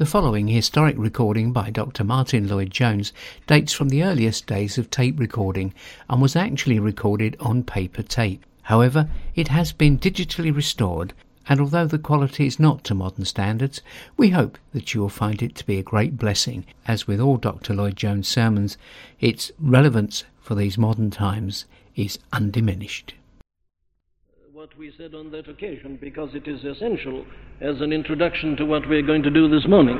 The following historic recording by Dr. Martyn Lloyd Jones dates from the earliest days of tape recording and was actually recorded on paper tape. However, it has been digitally restored, and although the quality is not to modern standards, we hope that you will find it to be a great blessing. As with all Dr. Lloyd Jones' sermons, its relevance for these modern times is undiminished what we said on that occasion because it is essential as an introduction to what we're going to do this morning.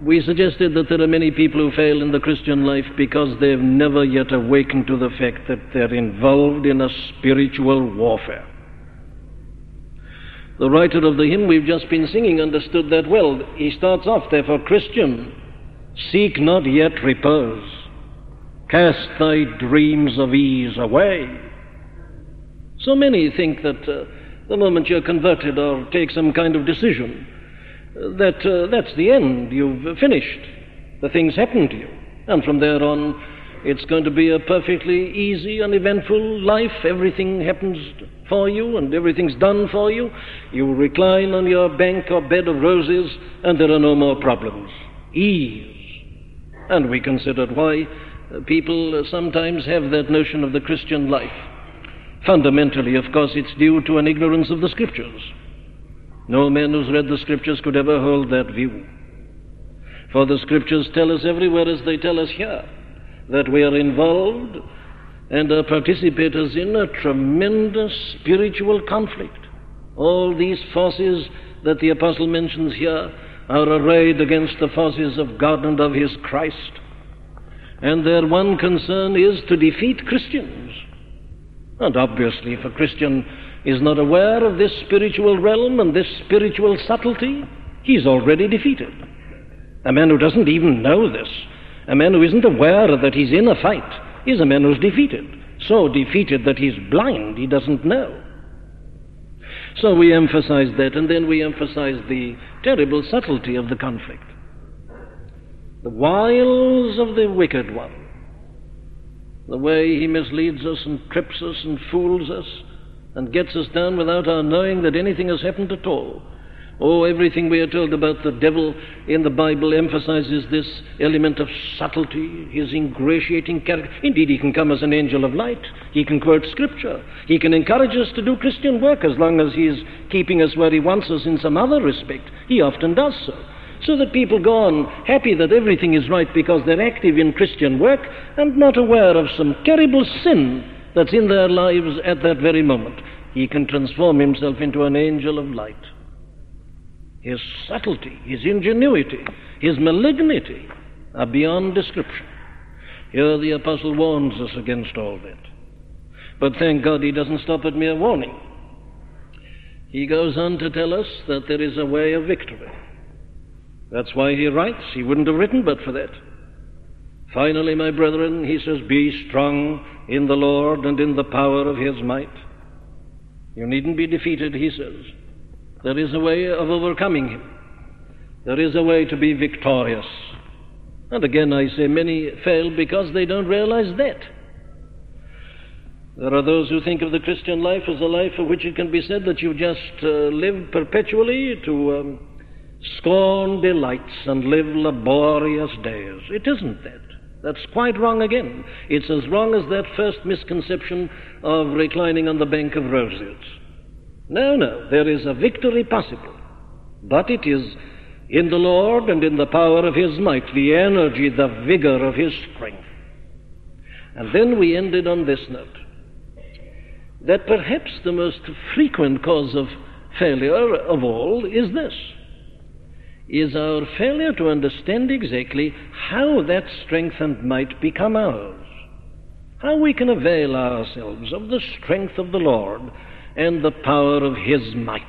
We suggested that there are many people who fail in the Christian life because they've never yet awakened to the fact that they're involved in a spiritual warfare. The writer of the hymn we've just been singing understood that well. He starts off, therefore, Christian, seek not yet repose, cast thy dreams of ease away so many think that uh, the moment you're converted or take some kind of decision, uh, that uh, that's the end. You've finished. The things happen to you. And from there on, it's going to be a perfectly easy, uneventful life. Everything happens for you and everything's done for you. You recline on your bank or bed of roses and there are no more problems. Ease. And we considered why people sometimes have that notion of the Christian life. Fundamentally, of course, it's due to an ignorance of the Scriptures. No man who's read the Scriptures could ever hold that view. For the Scriptures tell us everywhere, as they tell us here, that we are involved and are participators in a tremendous spiritual conflict. All these forces that the Apostle mentions here are arrayed against the forces of God and of His Christ. And their one concern is to defeat Christians. And obviously, if a Christian is not aware of this spiritual realm and this spiritual subtlety, he's already defeated. A man who doesn't even know this, a man who isn't aware that he's in a fight, is a man who's defeated. So defeated that he's blind, he doesn't know. So we emphasize that, and then we emphasize the terrible subtlety of the conflict. The wiles of the wicked one the way he misleads us and trips us and fools us and gets us down without our knowing that anything has happened at all. Oh, everything we are told about the devil in the Bible emphasizes this element of subtlety, his ingratiating character. Indeed, he can come as an angel of light. He can quote scripture. He can encourage us to do Christian work as long as he is keeping us where he wants us in some other respect. He often does so so that people go on happy that everything is right because they're active in Christian work and not aware of some terrible sin that's in their lives at that very moment. He can transform himself into an angel of light. His subtlety, his ingenuity, his malignity are beyond description. Here the apostle warns us against all that. But thank God he doesn't stop at mere warning. He goes on to tell us that there is a way of victory. That's why he writes. He wouldn't have written but for that. Finally, my brethren, he says, Be strong in the Lord and in the power of his might. You needn't be defeated, he says. There is a way of overcoming him. There is a way to be victorious. And again, I say many fail because they don't realize that. There are those who think of the Christian life as a life of which it can be said that you just uh, live perpetually to um, scorn delights and live laborious days. It isn't that. That's quite wrong again. It's as wrong as that first misconception of reclining on the bank of roses. No, no, there is a victory possible. But it is in the Lord and in the power of His might, the energy, the vigor of His strength. And then we ended on this note that perhaps the most frequent cause of failure of all is this is our failure to understand exactly how that strength and might become ours. How we can avail ourselves of the strength of the Lord and the power of His might.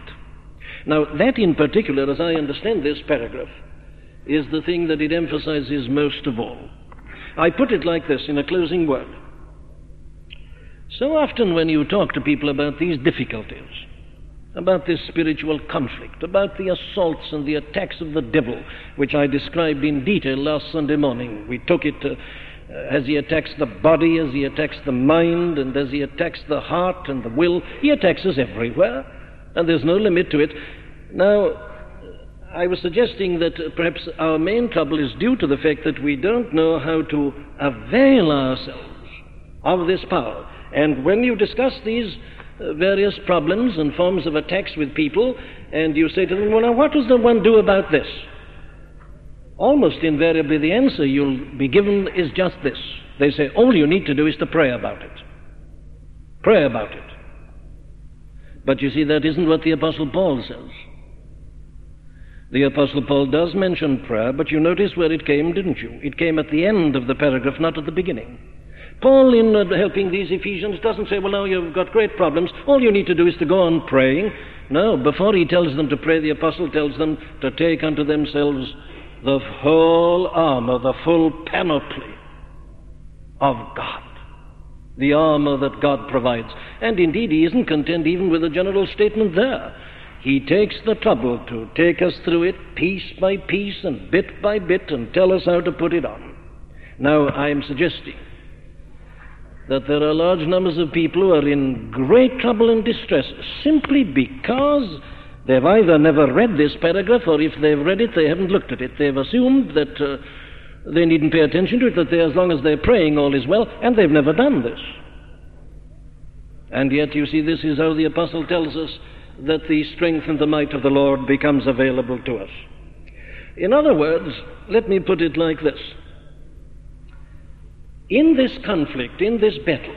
Now, that in particular, as I understand this paragraph, is the thing that it emphasizes most of all. I put it like this in a closing word. So often, when you talk to people about these difficulties, about this spiritual conflict, about the assaults and the attacks of the devil, which I described in detail last Sunday morning. We took it uh, as he attacks the body, as he attacks the mind, and as he attacks the heart and the will. He attacks us everywhere, and there's no limit to it. Now, I was suggesting that uh, perhaps our main trouble is due to the fact that we don't know how to avail ourselves of this power. And when you discuss these Uh, various problems and forms of attacks with people, and you say to them, Well, now, what does the one do about this? Almost invariably, the answer you'll be given is just this. They say, All you need to do is to pray about it. Pray about it. But you see, that isn't what the Apostle Paul says. The Apostle Paul does mention prayer, but you notice where it came, didn't you? It came at the end of the paragraph, not at the beginning. Paul, in uh, helping these Ephesians, doesn't say, well, now you've got great problems. All you need to do is to go on praying. No, before he tells them to pray, the apostle tells them to take unto themselves the whole armor, the full panoply of God. The armor that God provides. And indeed, he isn't content even with a general statement there. He takes the trouble to take us through it piece by piece and bit by bit and tell us how to put it on. Now, I'm suggesting that there are large numbers of people who are in great trouble and distress simply because they've either never read this paragraph or if they've read it, they haven't looked at it. They've assumed that uh, they needn't pay attention to it, that they, as long as they're praying, all is well, and they've never done this. And yet, you see, this is how the apostle tells us that the strength and the might of the Lord becomes available to us. In other words, let me put it like this in this conflict, in this battle,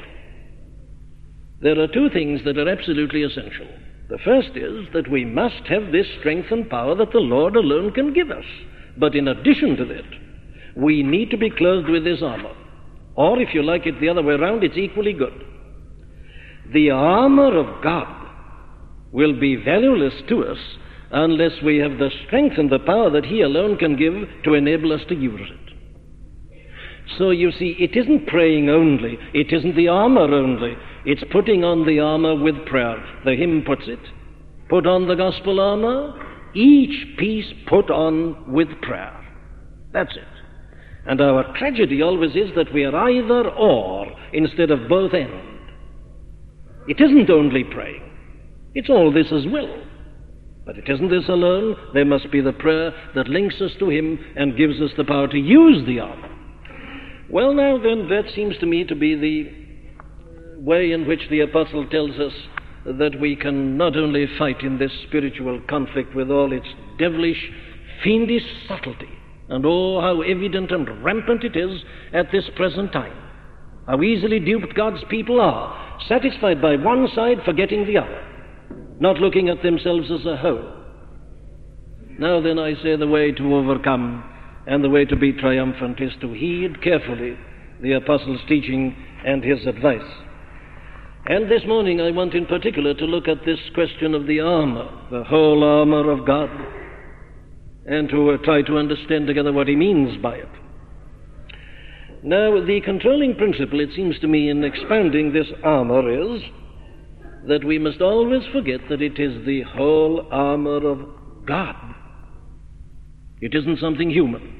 there are two things that are absolutely essential. The first is that we must have this strength and power that the Lord alone can give us. But in addition to that, we need to be clothed with this armor. Or, if you like it the other way around, it's equally good. The armor of God will be valueless to us unless we have the strength and the power that He alone can give to enable us to use it. So you see, it isn't praying only, it isn't the armor only, it's putting on the armor with prayer. The hymn puts it. Put on the gospel armor, each piece put on with prayer. That's it. And our tragedy always is that we are either or instead of both and. It isn't only praying, it's all this as well. But it isn't this alone. There must be the prayer that links us to Him and gives us the power to use the armor. Well, now then, that seems to me to be the way in which the apostle tells us that we can not only fight in this spiritual conflict with all its devilish, fiendish subtlety, and oh, how evident and rampant it is at this present time. How easily duped God's people are, satisfied by one side, forgetting the other, not looking at themselves as a whole. Now then, I say the way to overcome and the way to be triumphant is to heed carefully the Apostle's teaching and his advice. And this morning I want in particular to look at this question of the armor, the whole armor of God, and to uh, try to understand together what he means by it. Now, the controlling principle, it seems to me, in expounding this armor is that we must always forget that it is the whole armor of God. It isn't something human.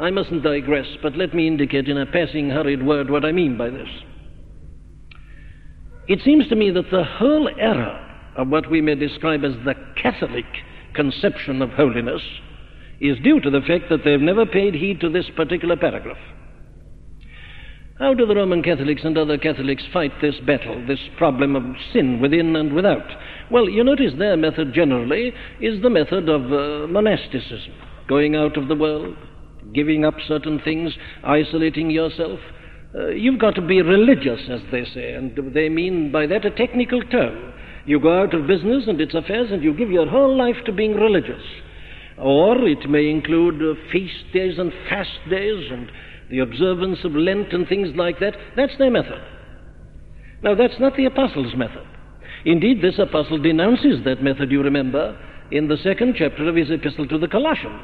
I mustn't digress, but let me indicate in a passing, hurried word what I mean by this. It seems to me that the whole error of what we may describe as the Catholic conception of holiness is due to the fact that they've never paid heed to this particular paragraph. How do the Roman Catholics and other Catholics fight this battle, this problem of sin within and without? Well, you notice their method generally is the method of uh, monasticism, going out of the world, giving up certain things, isolating yourself. Uh, you've got to be religious, as they say, and they mean by that a technical term. You go out of business and its affairs and you give your whole life to being religious. Or it may include uh, feast days and fast days and the observance of Lent and things like that. That's their method. Now, that's not the apostle's method. Indeed, this apostle denounces that method, you remember, in the second chapter of his epistle to the Colossians.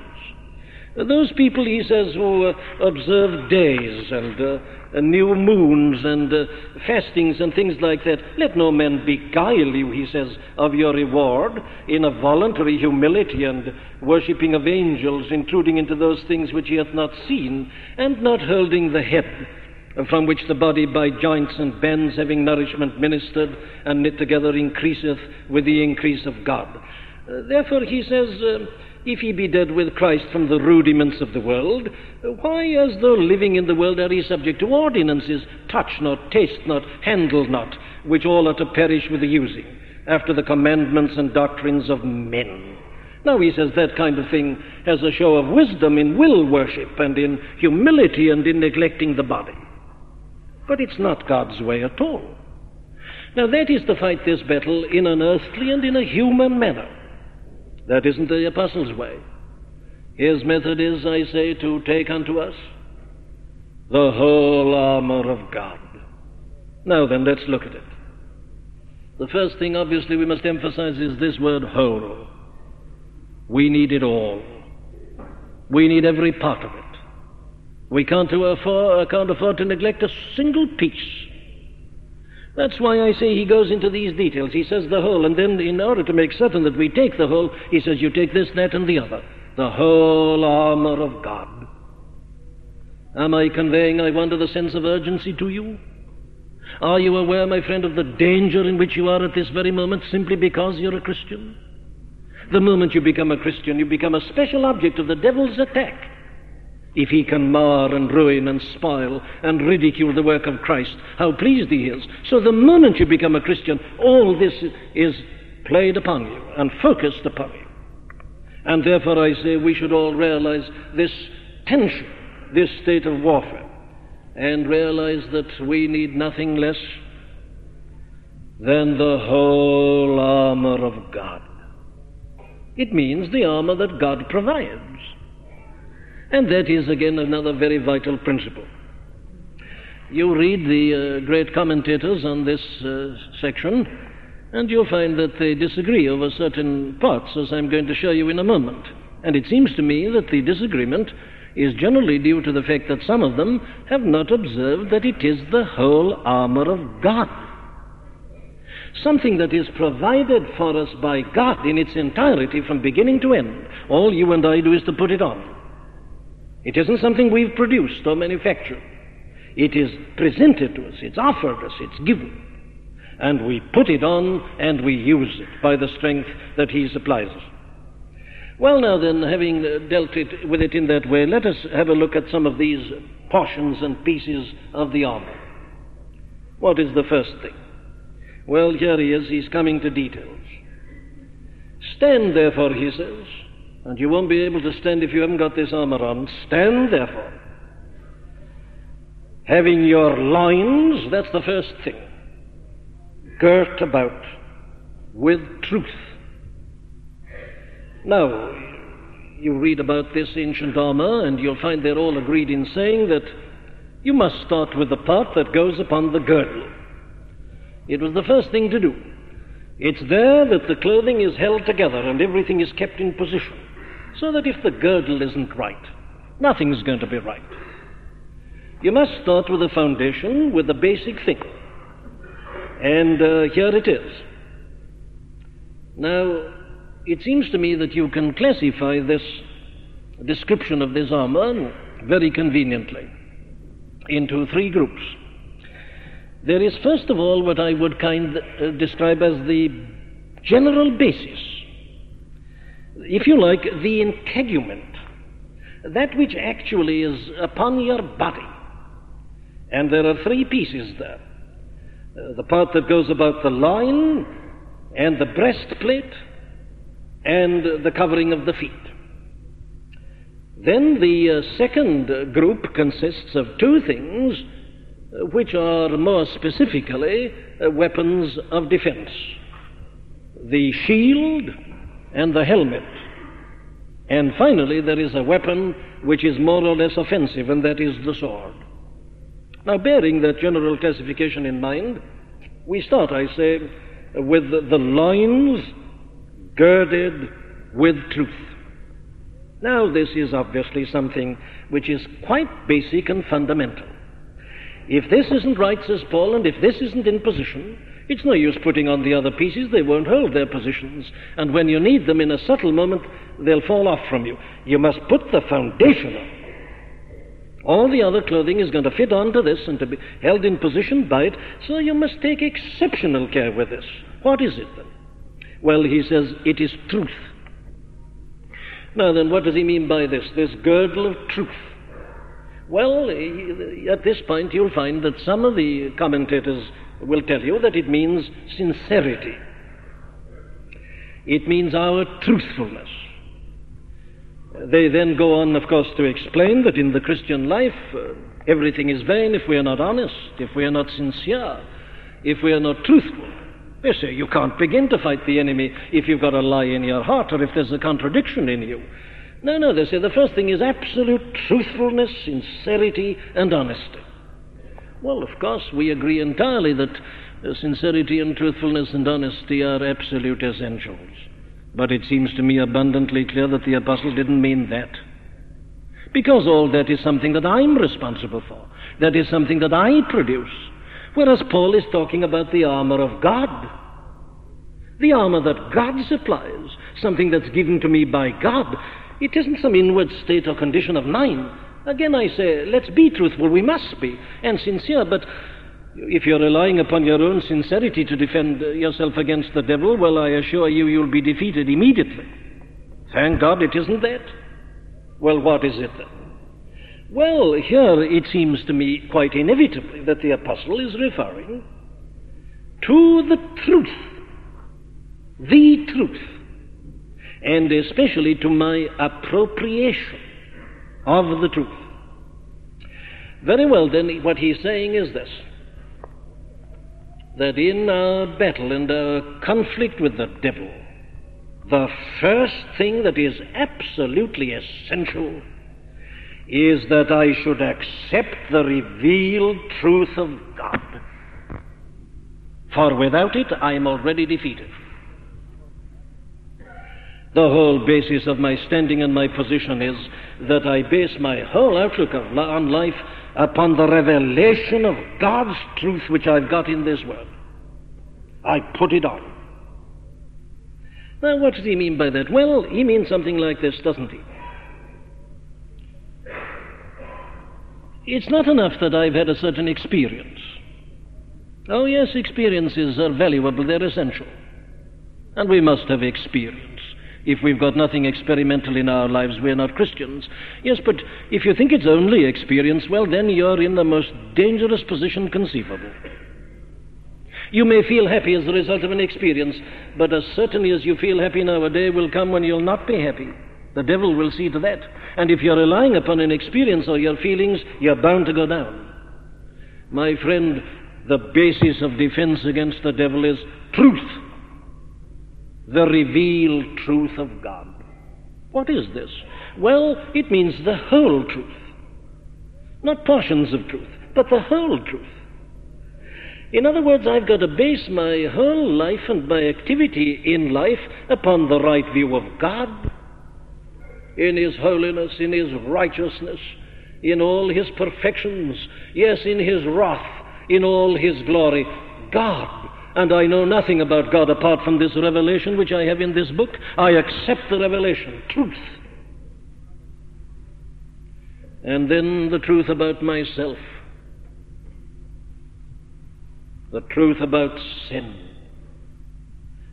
Those people, he says, who uh, observe days and uh, new moons and uh, fastings and things like that, let no man beguile you, he says, of your reward in a voluntary humility and worshipping of angels, intruding into those things which he hath not seen, and not holding the head from which the body by joints and bends, having nourishment ministered and knit together, increaseth with the increase of God. Uh, therefore, he says, uh, if he be dead with Christ from the rudiments of the world, why, as though living in the world, are ye subject to ordinances, touch not, taste not, handle not, which all are to perish with the using, after the commandments and doctrines of men? Now he says that kind of thing has a show of wisdom in will worship and in humility and in neglecting the body. But it's not God's way at all. Now that is to fight this battle in an earthly and in a human manner. That isn't the apostles' way. His method is, I say, to take unto us the whole armor of God. Now then, let's look at it. The first thing, obviously, we must emphasize is this word whole. We need it all. We need every part of it. We can't afford, can't afford to neglect a single piece. That's why I say he goes into these details. He says the whole, and then in order to make certain that we take the whole, he says you take this, that, and the other. The whole armor of God. Am I conveying, I wonder, the sense of urgency to you? Are you aware, my friend, of the danger in which you are at this very moment simply because you're a Christian? The moment you become a Christian, you become a special object of the devil's attack. If he can mar and ruin and spoil and ridicule the work of Christ, how pleased he is. So the moment you become a Christian, all this is played upon you and focused upon you. And therefore I say we should all realize this tension, this state of warfare, and realize that we need nothing less than the whole armor of God. It means the armor that God provides. And that is, again, another very vital principle. You read the uh, great commentators on this uh, section, and you'll find that they disagree over certain parts, as I'm going to show you in a moment. And it seems to me that the disagreement is generally due to the fact that some of them have not observed that it is the whole armor of God something that is provided for us by God in its entirety from beginning to end. All you and I do is to put it on. It isn't something we've produced or manufactured. It is presented to us, it's offered us, it's given. And we put it on and we use it by the strength that He supplies us. Well, now then, having dealt it, with it in that way, let us have a look at some of these portions and pieces of the armor. What is the first thing? Well, here he is. He's coming to details. Stand, therefore, he says, and you won't be able to stand if you haven't got this armor on. Stand, therefore, having your loins, that's the first thing, girt about with truth. Now, you read about this ancient armor, and you'll find they're all agreed in saying that you must start with the part that goes upon the girdle. It was the first thing to do. It's there that the clothing is held together and everything is kept in position, so that if the girdle isn't right, nothing's going to be right. You must start with the foundation, with the basic thing. And uh, here it is. Now, it seems to me that you can classify this description of this armor very conveniently into three groups. There is, first of all, what I would kind uh, describe as the general basis. If you like, the integument. That which actually is upon your body. And there are three pieces there the part that goes about the loin, and the breastplate, and the covering of the feet. Then the uh, second group consists of two things which are more specifically uh, weapons of defense the shield and the helmet. And finally, there is a weapon which is more or less offensive, and that is the sword. Now, bearing that general classification in mind, we start, I say, with the loins girded with truth. Now, this is obviously something which is quite basic and fundamental. If this isn't right, says Paul, and if this isn't in position, it's no use putting on the other pieces. They won't hold their positions. And when you need them in a subtle moment, they'll fall off from you. You must put the foundation on. All the other clothing is going to fit onto this and to be held in position by it, so you must take exceptional care with this. What is it then? Well, he says it is truth. Now then, what does he mean by this? This girdle of truth. Well, at this point, you'll find that some of the commentators will tell you that it means sincerity. It means our truthfulness. They then go on, of course, to explain that in the Christian life, uh, everything is vain if we are not honest, if we are not sincere, if we are not truthful. They say you can't begin to fight the enemy if you've got a lie in your heart or if there's a contradiction in you. No, no, they say the first thing is absolute truthfulness, sincerity, and honesty. Well, of course, we agree entirely that uh, sincerity and truthfulness and honesty are absolute essentials. But it seems to me abundantly clear that the apostle didn't mean that. Because all that is something that I'm responsible for. That is something that I produce. Whereas Paul is talking about the armor of God. The armor that God supplies, something that's given to me by God. It isn't some inward state or condition of mine. Again, I say, let's be truthful. We must be, and sincere. But if you're relying upon your own sincerity to defend uh, yourself against the devil, well, I assure you, you'll be defeated immediately. Thank God it isn't that. Well, what is it then? Well, here it seems to me quite inevitably that the apostle is referring to the truth, the truth, and especially to my appropriation of the truth. Very well, then, what he's saying is this that in our battle and our conflict with the devil, the first thing that is absolutely essential is that I should accept the revealed truth of God. For without it, I am already defeated. The whole basis of my standing and my position is that I base my whole outlook of, on life upon the revelation of God's truth which I've got in this world. I put it on. Now, what does he mean by that? Well, he means something like this, doesn't he? It's not enough that I've had a certain experience. Oh, yes, experiences are valuable, they're essential. And we must have experience. If we've got nothing experimental in our lives, we're not Christians. Yes, but if you think it's only experience, well, then you're in the most dangerous position conceivable. You may feel happy as a result of an experience, but as certainly as you feel happy now, a day will come when you'll not be happy. The devil will see to that. And if you're relying upon an experience or your feelings, you're bound to go down. My friend, the basis of defense against the devil is truth the revealed truth of God. What is this? Well, it means the whole truth. Not portions of truth, but the whole truth. In other words, I've got to base my whole life and my activity in life upon the right view of God, in His holiness, in His righteousness, in all His perfections, yes, in His wrath, in all His glory. God and I know nothing about God apart from this revelation which I have in this book. I accept the revelation, truth. And then the truth about myself, the truth about sin.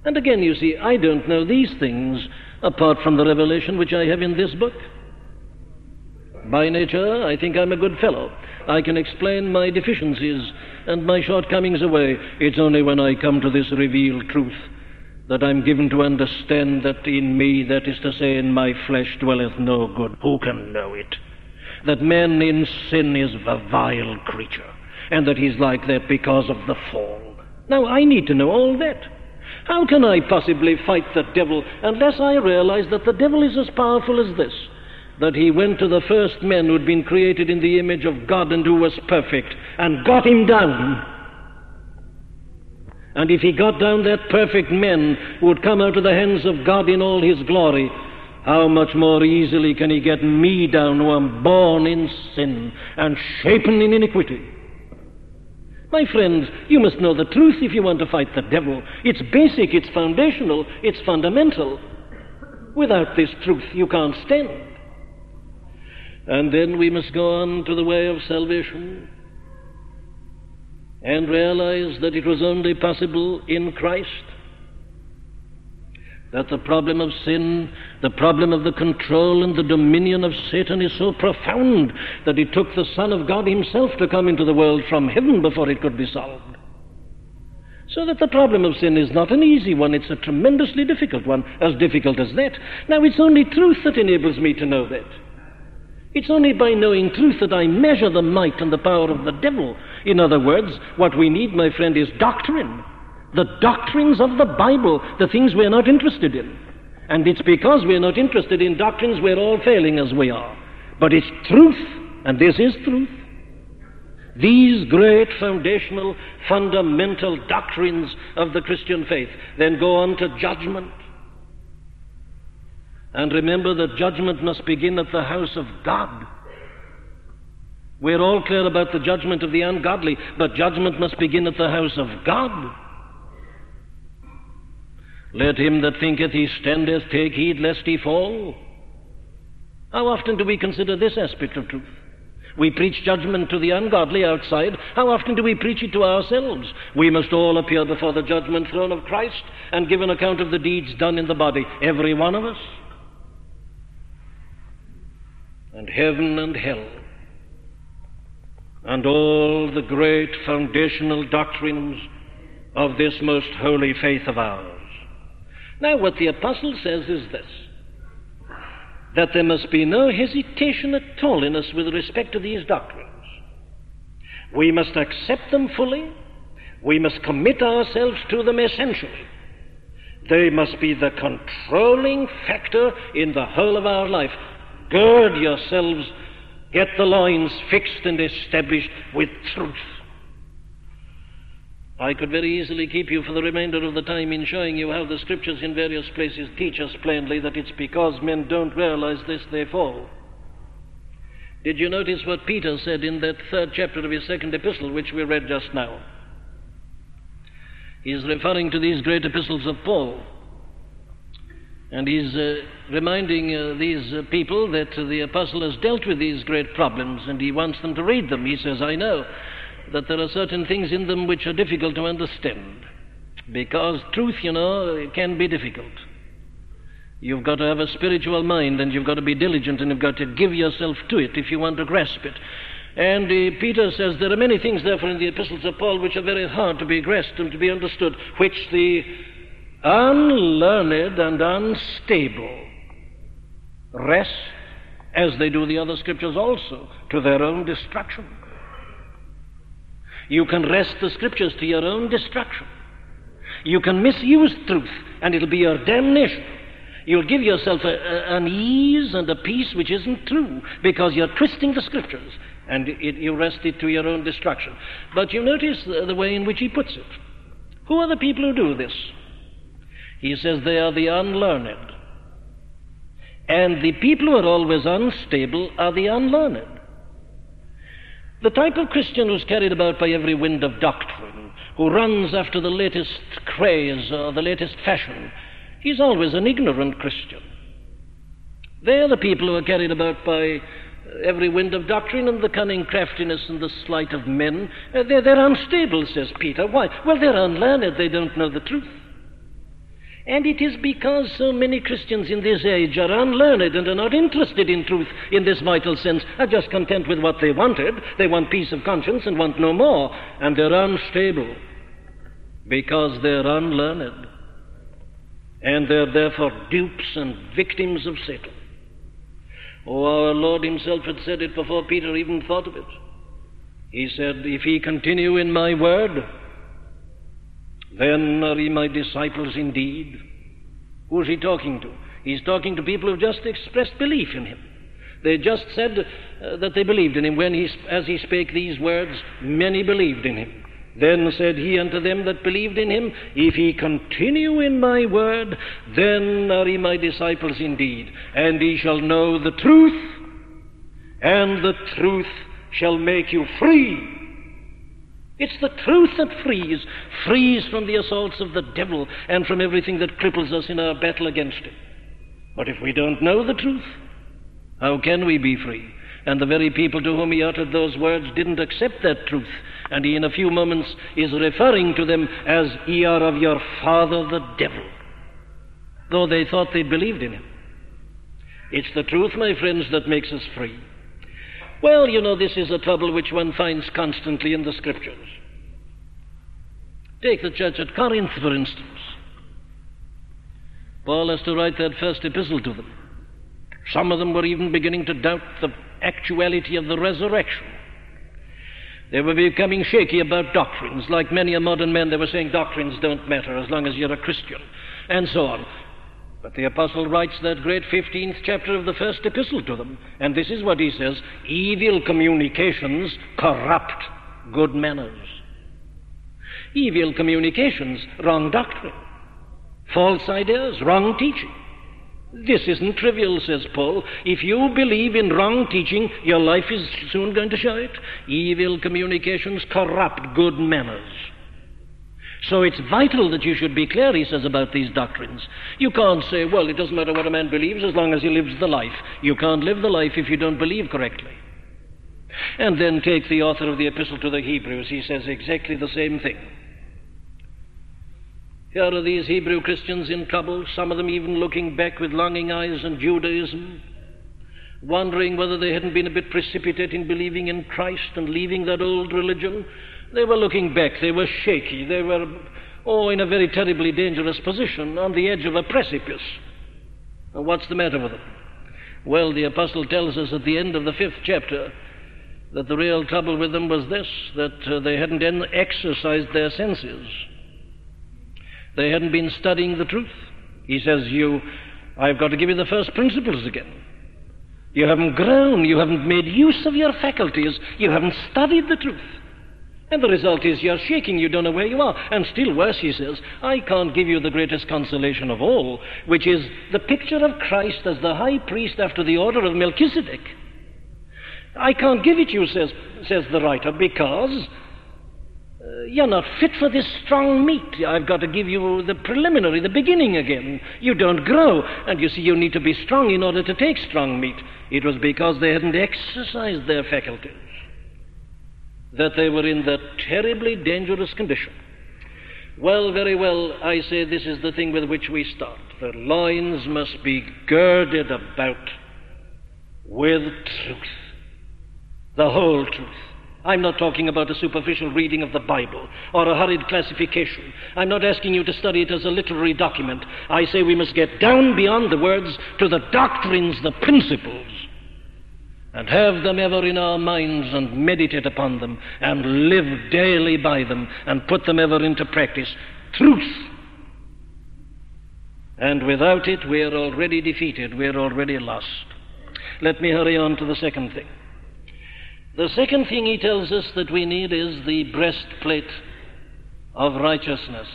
And again, you see, I don't know these things apart from the revelation which I have in this book. By nature, I think I'm a good fellow. I can explain my deficiencies and my shortcomings away. It's only when I come to this revealed truth that I'm given to understand that in me, that is to say, in my flesh, dwelleth no good. Who can know it? That man in sin is a vile creature, and that he's like that because of the fall. Now, I need to know all that. How can I possibly fight the devil unless I realize that the devil is as powerful as this? That he went to the first men who had been created in the image of God and who was perfect and got him down. And if he got down that perfect man who would come out of the hands of God in all his glory, how much more easily can he get me down who am born in sin and shapen in iniquity? My friends, you must know the truth if you want to fight the devil. It's basic, it's foundational, it's fundamental. Without this truth, you can't stand. And then we must go on to the way of salvation and realize that it was only possible in Christ. that the problem of sin, the problem of the control and the dominion of Satan is so profound that it took the Son of God Himself to come into the world from heaven before it could be solved. So that the problem of sin is not an easy one, it's a tremendously difficult one, as difficult as that. Now, it's only truth that enables me to know that. It's only by knowing truth that I measure the might and the power of the devil. In other words, what we need, my friend, is doctrine the doctrines of the Bible, the things we're not interested in. And it's because we're not interested in doctrines we're all failing as we are. But it's truth, and this is truth. These great foundational, fundamental doctrines of the Christian faith then go on to judgment. And remember that judgment must begin at the house of God. We're all clear about the judgment of the ungodly, but judgment must begin at the house of God. Let him that thinketh he standeth take heed lest he fall. How often do we consider this aspect of truth? We preach judgment to the ungodly outside. How often do we preach it to ourselves? We must all appear before the judgment throne of Christ and give an account of the deeds done in the body, every one of us. And heaven and hell, and all the great foundational doctrines of this most holy faith of ours. Now, what the apostle says is this that there must be no hesitation at all in us with respect to these doctrines. We must accept them fully, we must commit ourselves to them essentially. They must be the controlling factor in the whole of our life. Gird yourselves, get the loins fixed and established with truth. I could very easily keep you for the remainder of the time in showing you how the scriptures in various places teach us plainly that it's because men don't realize this they fall. Did you notice what Peter said in that third chapter of his second epistle, which we read just now? He's referring to these great epistles of Paul. And he's uh, reminding uh, these uh, people that the apostle has dealt with these great problems and he wants them to read them. He says, I know that there are certain things in them which are difficult to understand. Because truth, you know, can be difficult. You've got to have a spiritual mind and you've got to be diligent and you've got to give yourself to it if you want to grasp it. And uh, Peter says there are many things, therefore, in the epistles of Paul which are very hard to be grasped and to be understood, which the unlearned and unstable wrest, as they do the other scriptures also, to their own destruction. You can wrest the scriptures to your own destruction. You can misuse truth, and it'll be your damnation. You'll give yourself a, a, an ease and a peace which isn't true because you're twisting the scriptures and it, you wrest it to your own destruction. But you notice the, the way in which he puts it. Who are the people who do this? He says they are the unlearned. And the people who are always unstable are the unlearned. The type of Christian who's carried about by every wind of doctrine, who runs after the latest craze or the latest fashion, he's always an ignorant Christian. They're the people who are carried about by every wind of doctrine and the cunning craftiness and the sleight of men. Uh, they're, they're unstable, says Peter. Why? Well, they're unlearned. They don't know the truth. And it is because so many Christians in this age are unlearned and are not interested in truth in this vital sense, are just content with what they wanted. They want peace of conscience and want no more. And they're unstable because they're unlearned. And they're therefore dupes and victims of Satan. Oh, our Lord Himself had said it before Peter even thought of it. He said, If ye continue in my word, then are ye my disciples indeed. Who is he talking to? He's talking to people who've just expressed belief in him. They just said uh, that they believed in him. When he, as he spake these words, many believed in him. Then said he unto them that believed in him, If ye continue in my word, then are ye my disciples indeed, and ye shall know the truth, and the truth shall make you free. It's the truth that frees, frees from the assaults of the devil and from everything that cripples us in our battle against him. But if we don't know the truth, how can we be free? And the very people to whom he uttered those words didn't accept that truth. And he, in a few moments, is referring to them as ye are of your father the devil. though they thought they believed in him. It's the truth, my friends, that makes us free. Well, you know, this is a trouble which one finds constantly in the Scriptures. Take the church at Corinth, for instance. Paul has to write that first epistle to them. Some of them were even beginning to doubt the actuality of the resurrection. They were becoming shaky about doctrines. Like many a modern man, they were saying doctrines don't matter as long as you're a Christian, and so on. But the apostle writes that great 15th chapter of the first epistle to them, and this is what he says evil communications corrupt good manners. Evil communications, wrong doctrine, false ideas, wrong teaching. This isn't trivial, says Paul. If you believe in wrong teaching, your life is soon going to show it. Evil communications corrupt good manners. So it's vital that you should be clear, he says, about these doctrines. You can't say, well, it doesn't matter what a man believes as long as he lives the life. You can't live the life if you don't believe correctly. And then take the author of the Epistle to the Hebrews. He says exactly the same thing. Here are these Hebrew Christians in trouble, some of them even looking back with longing eyes on Judaism, wondering whether they hadn't been a bit precipitate in believing in Christ and leaving that old religion. They were looking back, they were shaky, they were, oh, in a very terribly dangerous position, on the edge of a precipice. And what's the matter with them? Well, the apostle tells us at the end of the fifth chapter that the real trouble with them was this that uh, they hadn't exercised their senses. They hadn't been studying the truth. He says, You, I've got to give you the first principles again. You haven't grown, you haven't made use of your faculties, you haven't studied the truth. And the result is you're shaking, you don't know where you are. And still worse, he says, I can't give you the greatest consolation of all, which is the picture of Christ as the high priest after the order of Melchizedek. I can't give it you, says, says the writer, because uh, you're not fit for this strong meat. I've got to give you the preliminary, the beginning again. You don't grow. And you see, you need to be strong in order to take strong meat. It was because they hadn't exercised their faculties that they were in that terribly dangerous condition. Well, very well, I say this is the thing with which we start. The loins must be girded about with truth, the whole truth. I'm not talking about a superficial reading of the Bible or a hurried classification. I'm not asking you to study it as a literary document. I say we must get down beyond the words to the doctrines, the principles and have them ever in our minds and meditate upon them and live daily by them and put them ever into practice. Truth. And without it, we are already defeated, we are already lost. Let me hurry on to the second thing. The second thing he tells us that we need is the breastplate of righteousness.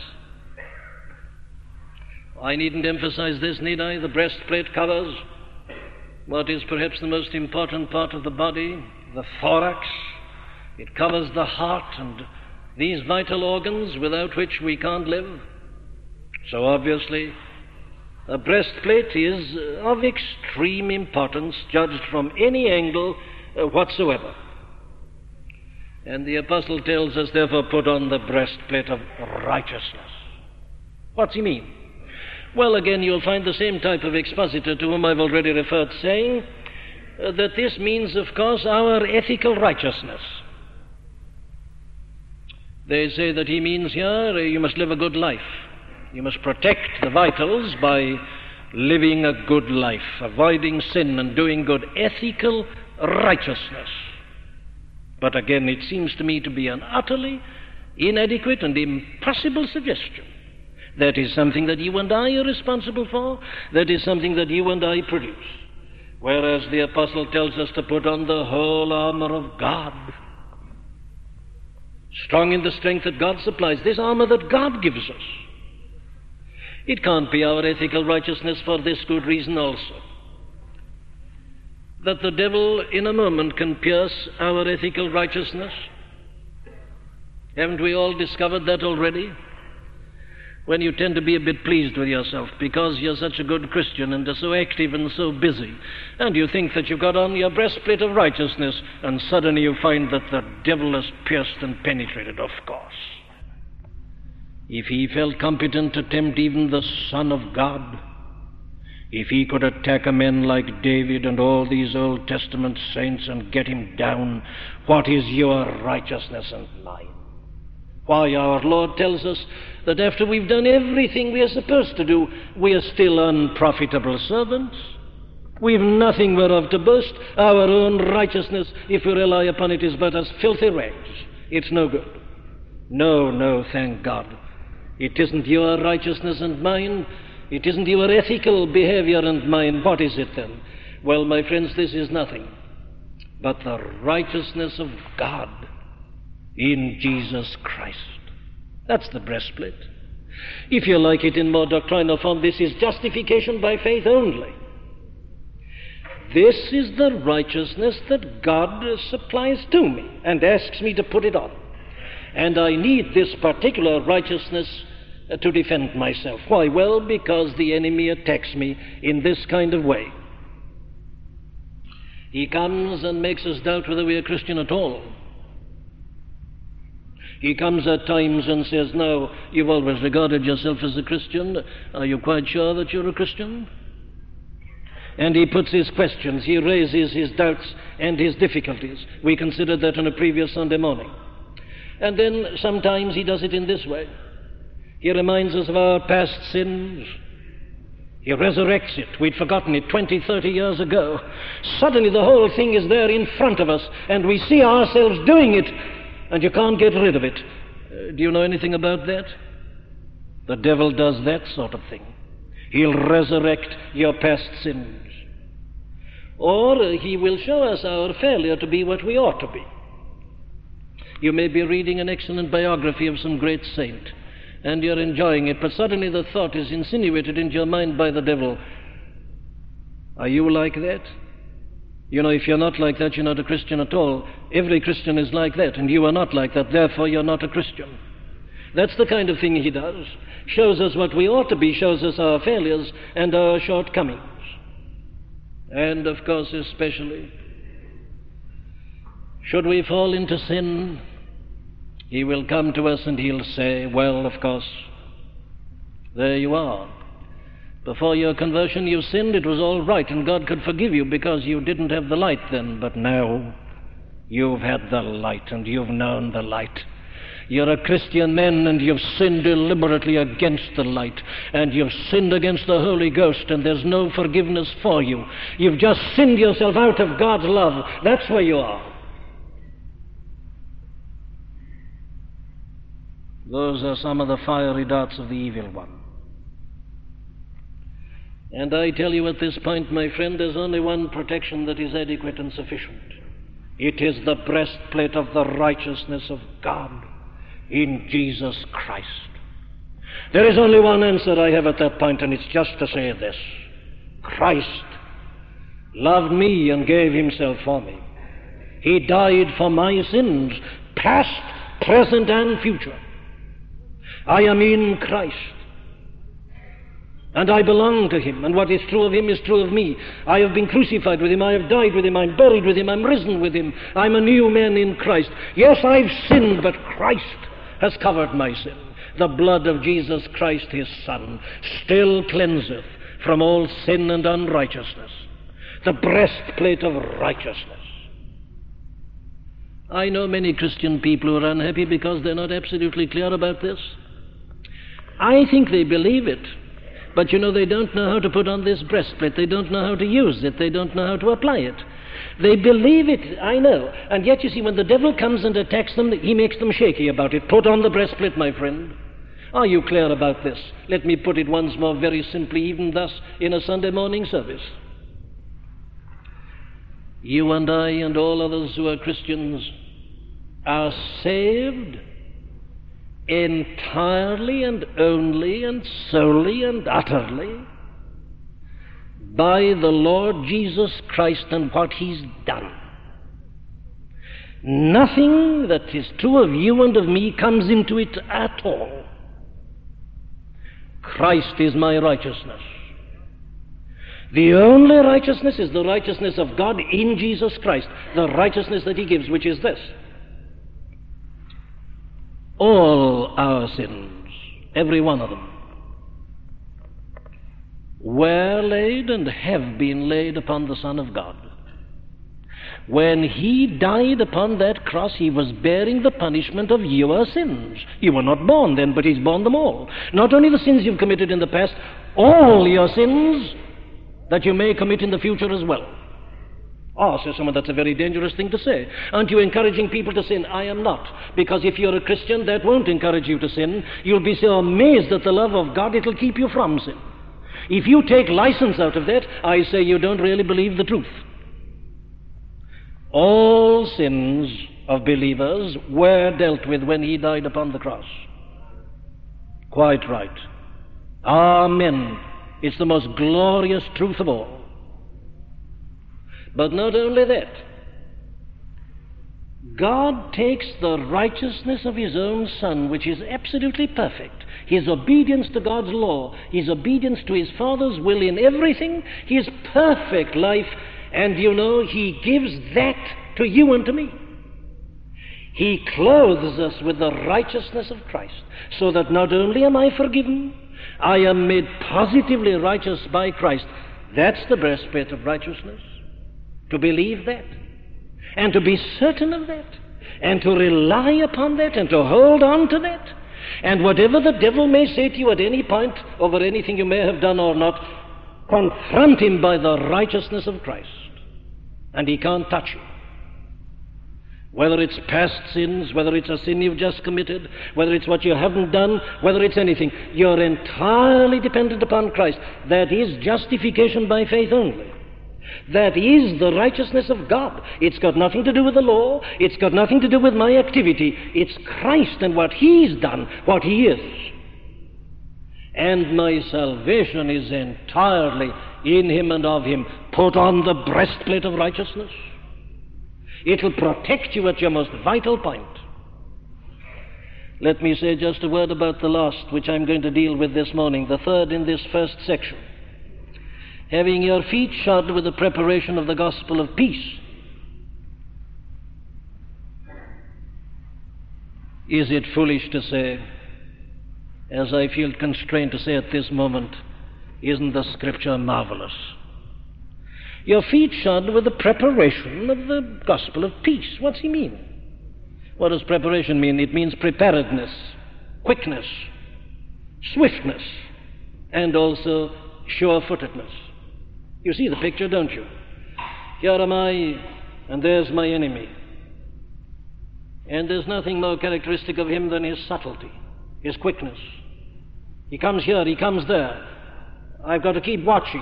I needn't emphasize this, need I? The breastplate covers what is perhaps the most important part of the body, the thorax. It covers the heart and these vital organs without which we can't live. So obviously, a breastplate is of extreme importance, judged from any angle uh, whatsoever. And the apostle tells us, therefore, put on the breastplate of righteousness. What's he mean? Well, again, you'll find the same type of expositor to whom I've already referred saying uh, that this means, of course, our ethical righteousness. They say that he means here uh, you must live a good life. You must protect the vitals by living a good life, avoiding sin and doing good. Ethical righteousness. But again, it seems to me to be an utterly inadequate and impossible suggestion. That is something that you and I are responsible for. That is something that you and I produce. Whereas the apostle tells us to put on the whole armor of God. Strong in the strength that God supplies, this armor that God gives us. It can't be our ethical righteousness for this good reason also. That the devil in a moment can pierce our ethical righteousness. Haven't we all discovered that already? When you tend to be a bit pleased with yourself because you're such a good Christian and are so active and so busy. And you think that you've got on your breastplate of righteousness, and suddenly you find that the devil has pierced and penetrated, of course. If he felt competent to tempt even the Son of God, If he could attack a man like David and all these Old Testament saints and get him down, what is your righteousness and mine? Why, our Lord tells us that after we've done everything we are supposed to do, we are still unprofitable servants. We've nothing whereof to boast. Our own righteousness, if we rely upon it, is but as filthy rags. It's no good. No, no, thank God. It isn't your righteousness and mine. It isn't your ethical behavior and mine. What is it then? Well, my friends, this is nothing but the righteousness of God in Jesus Christ. That's the breastplate. If you like it in more doctrinal form, this is justification by faith only. This is the righteousness that God supplies to me and asks me to put it on. And I need this particular righteousness uh, to defend myself. Why? Well, because the enemy attacks me in this kind of way. He comes and makes us doubt whether we are Christian at all. He comes at times and says, Now, you've always regarded yourself as a Christian. Are you quite sure that you're a Christian? And he puts his questions, he raises his doubts and his difficulties. We considered that on a previous Sunday morning. And then sometimes he does it in this way he reminds us of our past sins. He resurrects it. We'd forgotten it 20, 30 years ago. Suddenly the whole thing is there in front of us, and we see ourselves doing it, and you can't get rid of it. Uh, do you know anything about that? The devil does that sort of thing. He'll resurrect your past sins. Or uh, he will show us our failure to be what we ought to be. You may be reading an excellent biography of some great saint, and you're enjoying it, but suddenly the thought is insinuated into your mind by the devil. Are you like that? You know, if you're not like that, you're not a Christian at all. Every Christian is like that, and you are not like that, therefore you're not a Christian. That's the kind of thing he does. Shows us what we ought to be, shows us our failures and our shortcomings. And, of course, especially, should we fall into sin, he will come to us and he'll say, Well, of course, there you are. Before your conversion, you sinned, it was all right, and God could forgive you because you didn't have the light then. But now, you've had the light, and you've known the light. You're a Christian man, and you've sinned deliberately against the light, and you've sinned against the Holy Ghost, and there's no forgiveness for you. You've just sinned yourself out of God's love. That's where you are. Those are some of the fiery darts of the evil one. And I tell you at this point, my friend, there's only one protection that is adequate and sufficient. It is the breastplate of the righteousness of God in Jesus Christ. There is only one answer I have at that point, and it's just to say this Christ loved me and gave himself for me. He died for my sins, past, present, and future. I am in Christ. And I belong to him, and what is true of him is true of me. I have been crucified with him, I have died with him, I'm buried with him, I'm risen with him. I'm a new man in Christ. Yes, I've sinned, but Christ has covered my sin. The blood of Jesus Christ, his Son, still cleanseth from all sin and unrighteousness. The breastplate of righteousness. I know many Christian people who are unhappy because they're not absolutely clear about this. I think they believe it. But you know, they don't know how to put on this breastplate. They don't know how to use it. They don't know how to apply it. They believe it, I know. And yet, you see, when the devil comes and attacks them, he makes them shaky about it. Put on the breastplate, my friend. Are you clear about this? Let me put it once more very simply, even thus, in a Sunday morning service. You and I and all others who are Christians are saved entirely and only and solely and utterly by the Lord Jesus Christ and what He's done. Nothing that is true of you and of me comes into it at all. Christ is my righteousness. The only righteousness is the righteousness of God in Jesus Christ, the righteousness that He gives, which is this all our sins, every one of them, were laid and have been laid upon the Son of God. When he died upon that cross, he was bearing the punishment of your sins. You were not born then, but he's borne them all. Not only the sins you've committed in the past, all your sins that you may commit in the future as well. Oh, says someone, that's a very dangerous thing to say. Aren't you encouraging people to sin? I am not. Because if you're a Christian, that won't encourage you to sin. You'll be so amazed at the love of God, it'll keep you from sin. If you take license out of that, I say you don't really believe the truth. All sins of believers were dealt with when he died upon the cross. Quite right. Amen. It's the most glorious truth of all. But not only that, God takes the righteousness of His own Son, which is absolutely perfect, His obedience to God's law, His obedience to His Father's will in everything, His perfect life, and you know, He gives that to you and to me. He clothes us with the righteousness of Christ, so that not only am I forgiven, I am made positively righteous by Christ. That's the breastplate of righteousness. To believe that, and to be certain of that, and to rely upon that, and to hold on to that. And whatever the devil may say to you at any point over anything you may have done or not, confront him by the righteousness of Christ, and he can't touch you. Whether it's past sins, whether it's a sin you've just committed, whether it's what you haven't done, whether it's anything, you're entirely dependent upon Christ. That is justification by faith only. That is the righteousness of God. It's got nothing to do with the law. It's got nothing to do with my activity. It's Christ and what He's done, what He is. And my salvation is entirely in Him and of Him. Put on the breastplate of righteousness. It'll protect you at your most vital point. Let me say just a word about the last, which I'm going to deal with this morning, the third in this first section. Having your feet shod with the preparation of the gospel of peace. Is it foolish to say, as I feel constrained to say at this moment, isn't the scripture marvelous? Your feet shod with the preparation of the gospel of peace. What's he mean? What does preparation mean? It means preparedness, quickness, swiftness, and also sure footedness. You see the picture, don't you? Here am I, and there's my enemy. And there's nothing more characteristic of him than his subtlety, his quickness. He comes here, he comes there. I've got to keep watching.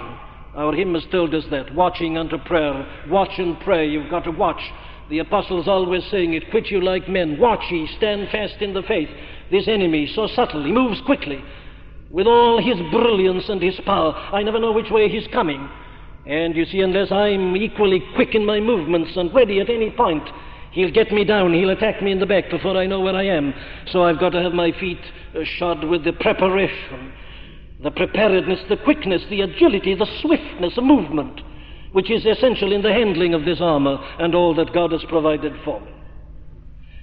Our hymn has told us that. Watching unto prayer. Watch and pray. You've got to watch. The apostles always saying it, quit you like men. Watch ye, stand fast in the faith. This enemy, so subtle, he moves quickly. With all his brilliance and his power, I never know which way he's coming. And you see, unless I'm equally quick in my movements and ready at any point, he'll get me down, he'll attack me in the back before I know where I am. So I've got to have my feet uh, shod with the preparation the preparedness, the quickness, the agility, the swiftness of movement, which is essential in the handling of this armor and all that God has provided for me.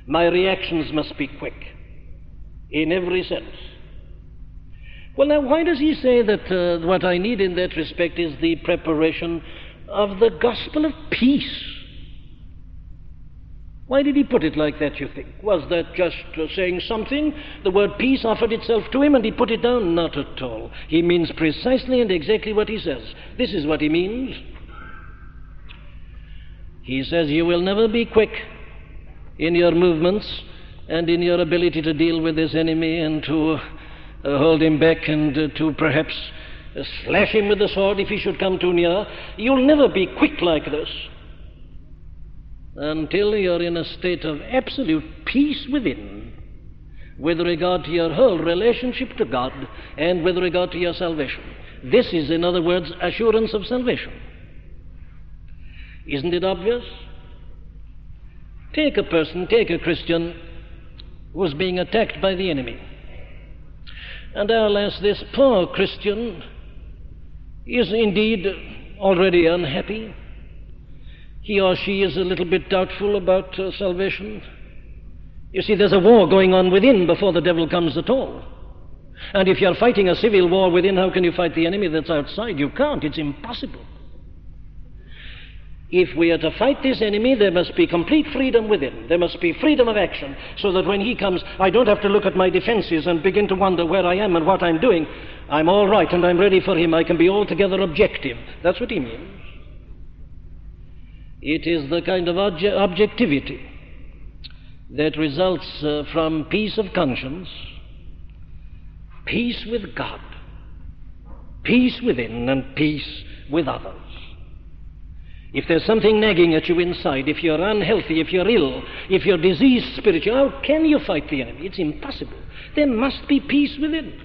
My reactions must be quick in every sense. Well, now, why does he say that uh, what I need in that respect is the preparation of the gospel of peace? Why did he put it like that, you think? Was that just uh, saying something? The word peace offered itself to him and he put it down? Not at all. He means precisely and exactly what he says. This is what he means. He says, You will never be quick in your movements and in your ability to deal with this enemy and to uh, hold him back and uh, to perhaps uh, slash him with the sword if he should come too near. You'll never be quick like this until you're in a state of absolute peace within with regard to your whole relationship to God and with regard to your salvation. This is, in other words, assurance of salvation. Isn't it obvious? Take a person, take a Christian who's being attacked by the enemy. And alas, this poor Christian is indeed already unhappy he or she is a little bit doubtful about uh, salvation. You see, there's a war going on within before the devil comes at all. And if you're fighting a civil war within, how can you fight the enemy that's outside? You can't. It's impossible. If we are to fight this enemy, there must be complete freedom within. There must be freedom of action, so that when he comes, I don't have to look at my defenses and begin to wonder where I am and what I'm doing. I'm all right and I'm ready for him. I can be altogether objective. That's what he means. It is the kind of obje- objectivity that results uh, from peace of conscience, peace with God, peace within, and peace with others. If there's something nagging at you inside, if you're unhealthy, if you're ill, if you're diseased spiritually, how can you fight the enemy? It's impossible. There must be peace within.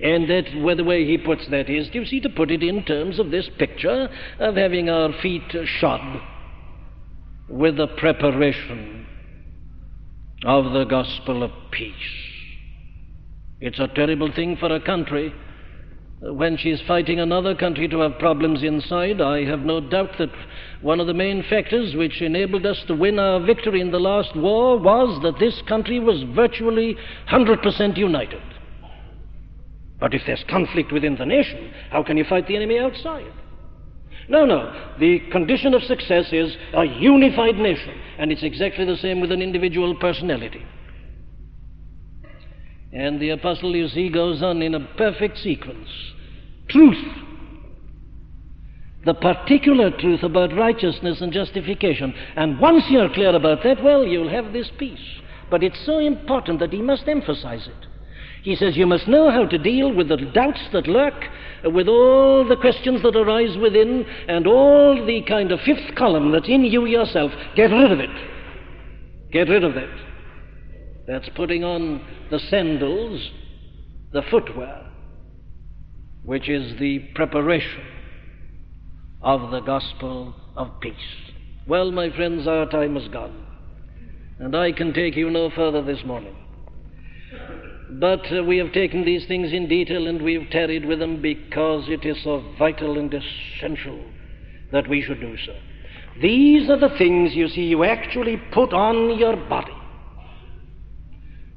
And that, well, the way he puts that is, you see, to put it in terms of this picture of having our feet shod with the preparation of the gospel of peace. It's a terrible thing for a country when she's fighting another country to have problems inside, I have no doubt that one of the main factors which enabled us to win our victory in the last war was that this country was virtually 100% united. But if there's conflict within the nation, how can you fight the enemy outside? No, no. The condition of success is a unified nation, and it's exactly the same with an individual personality. And the apostle, you see, goes on in a perfect sequence. Truth. The particular truth about righteousness and justification. And once you're clear about that, well, you'll have this peace. But it's so important that he must emphasize it. He says you must know how to deal with the doubts that lurk, uh, with all the questions that arise within, and all the kind of fifth column that's in you yourself. Get rid of it. Get rid of that. That's putting on the sandals, the footwear, which is the preparation of the gospel of peace. Well, my friends, our time is gone, and I can take you no further this morning. But uh, we have taken these things in detail and we have tarried with them because it is so vital and essential that we should do so. These are the things, you see, you actually put on your body.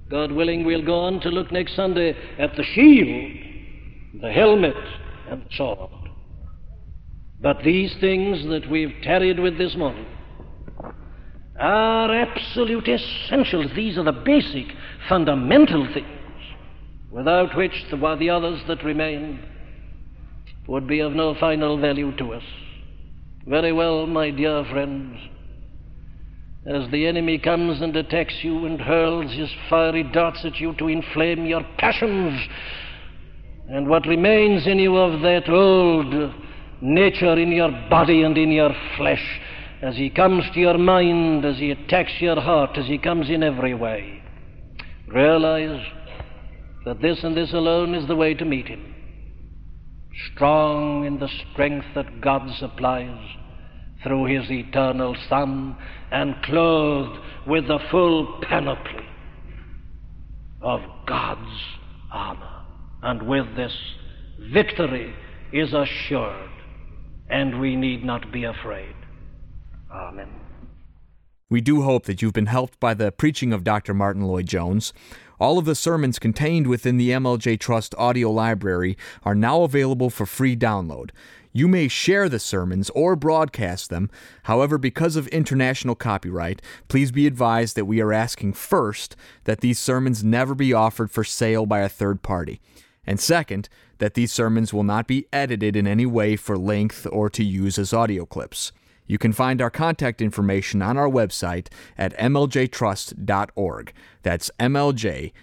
God willing, we'll go on to look next Sunday at the shield, the helmet, and the sword. But these things that we've tarried with this morning are absolute essentials. These are the basic, fundamental things, without which the, the others that remain would be of no final value to us. Very well, my dear friends as the enemy comes and attacks you and hurls his fiery darts at you to inflame your passions and what remains in you of that old nature in your body and in your flesh as he comes to your mind, as he attacks your heart, as he comes in every way. Realize that this and this alone is the way to meet him. Strong in the strength that God supplies through his eternal Son and clothed with the full panoply of God's armor. And with this, victory is assured, and we need not be afraid. Amen. We do hope that you've been helped by the preaching of Dr. Martyn Lloyd-Jones. All of the sermons contained within the MLJ Trust audio library are now available for free download. You may share the sermons or broadcast them. However, because of international copyright, please be advised that we are asking first that these sermons never be offered for sale by a third party. And second, that these sermons will not be edited in any way for length or to use as audio clips. You can find our contact information on our website at mljtrust.org. That's mljtrust.org.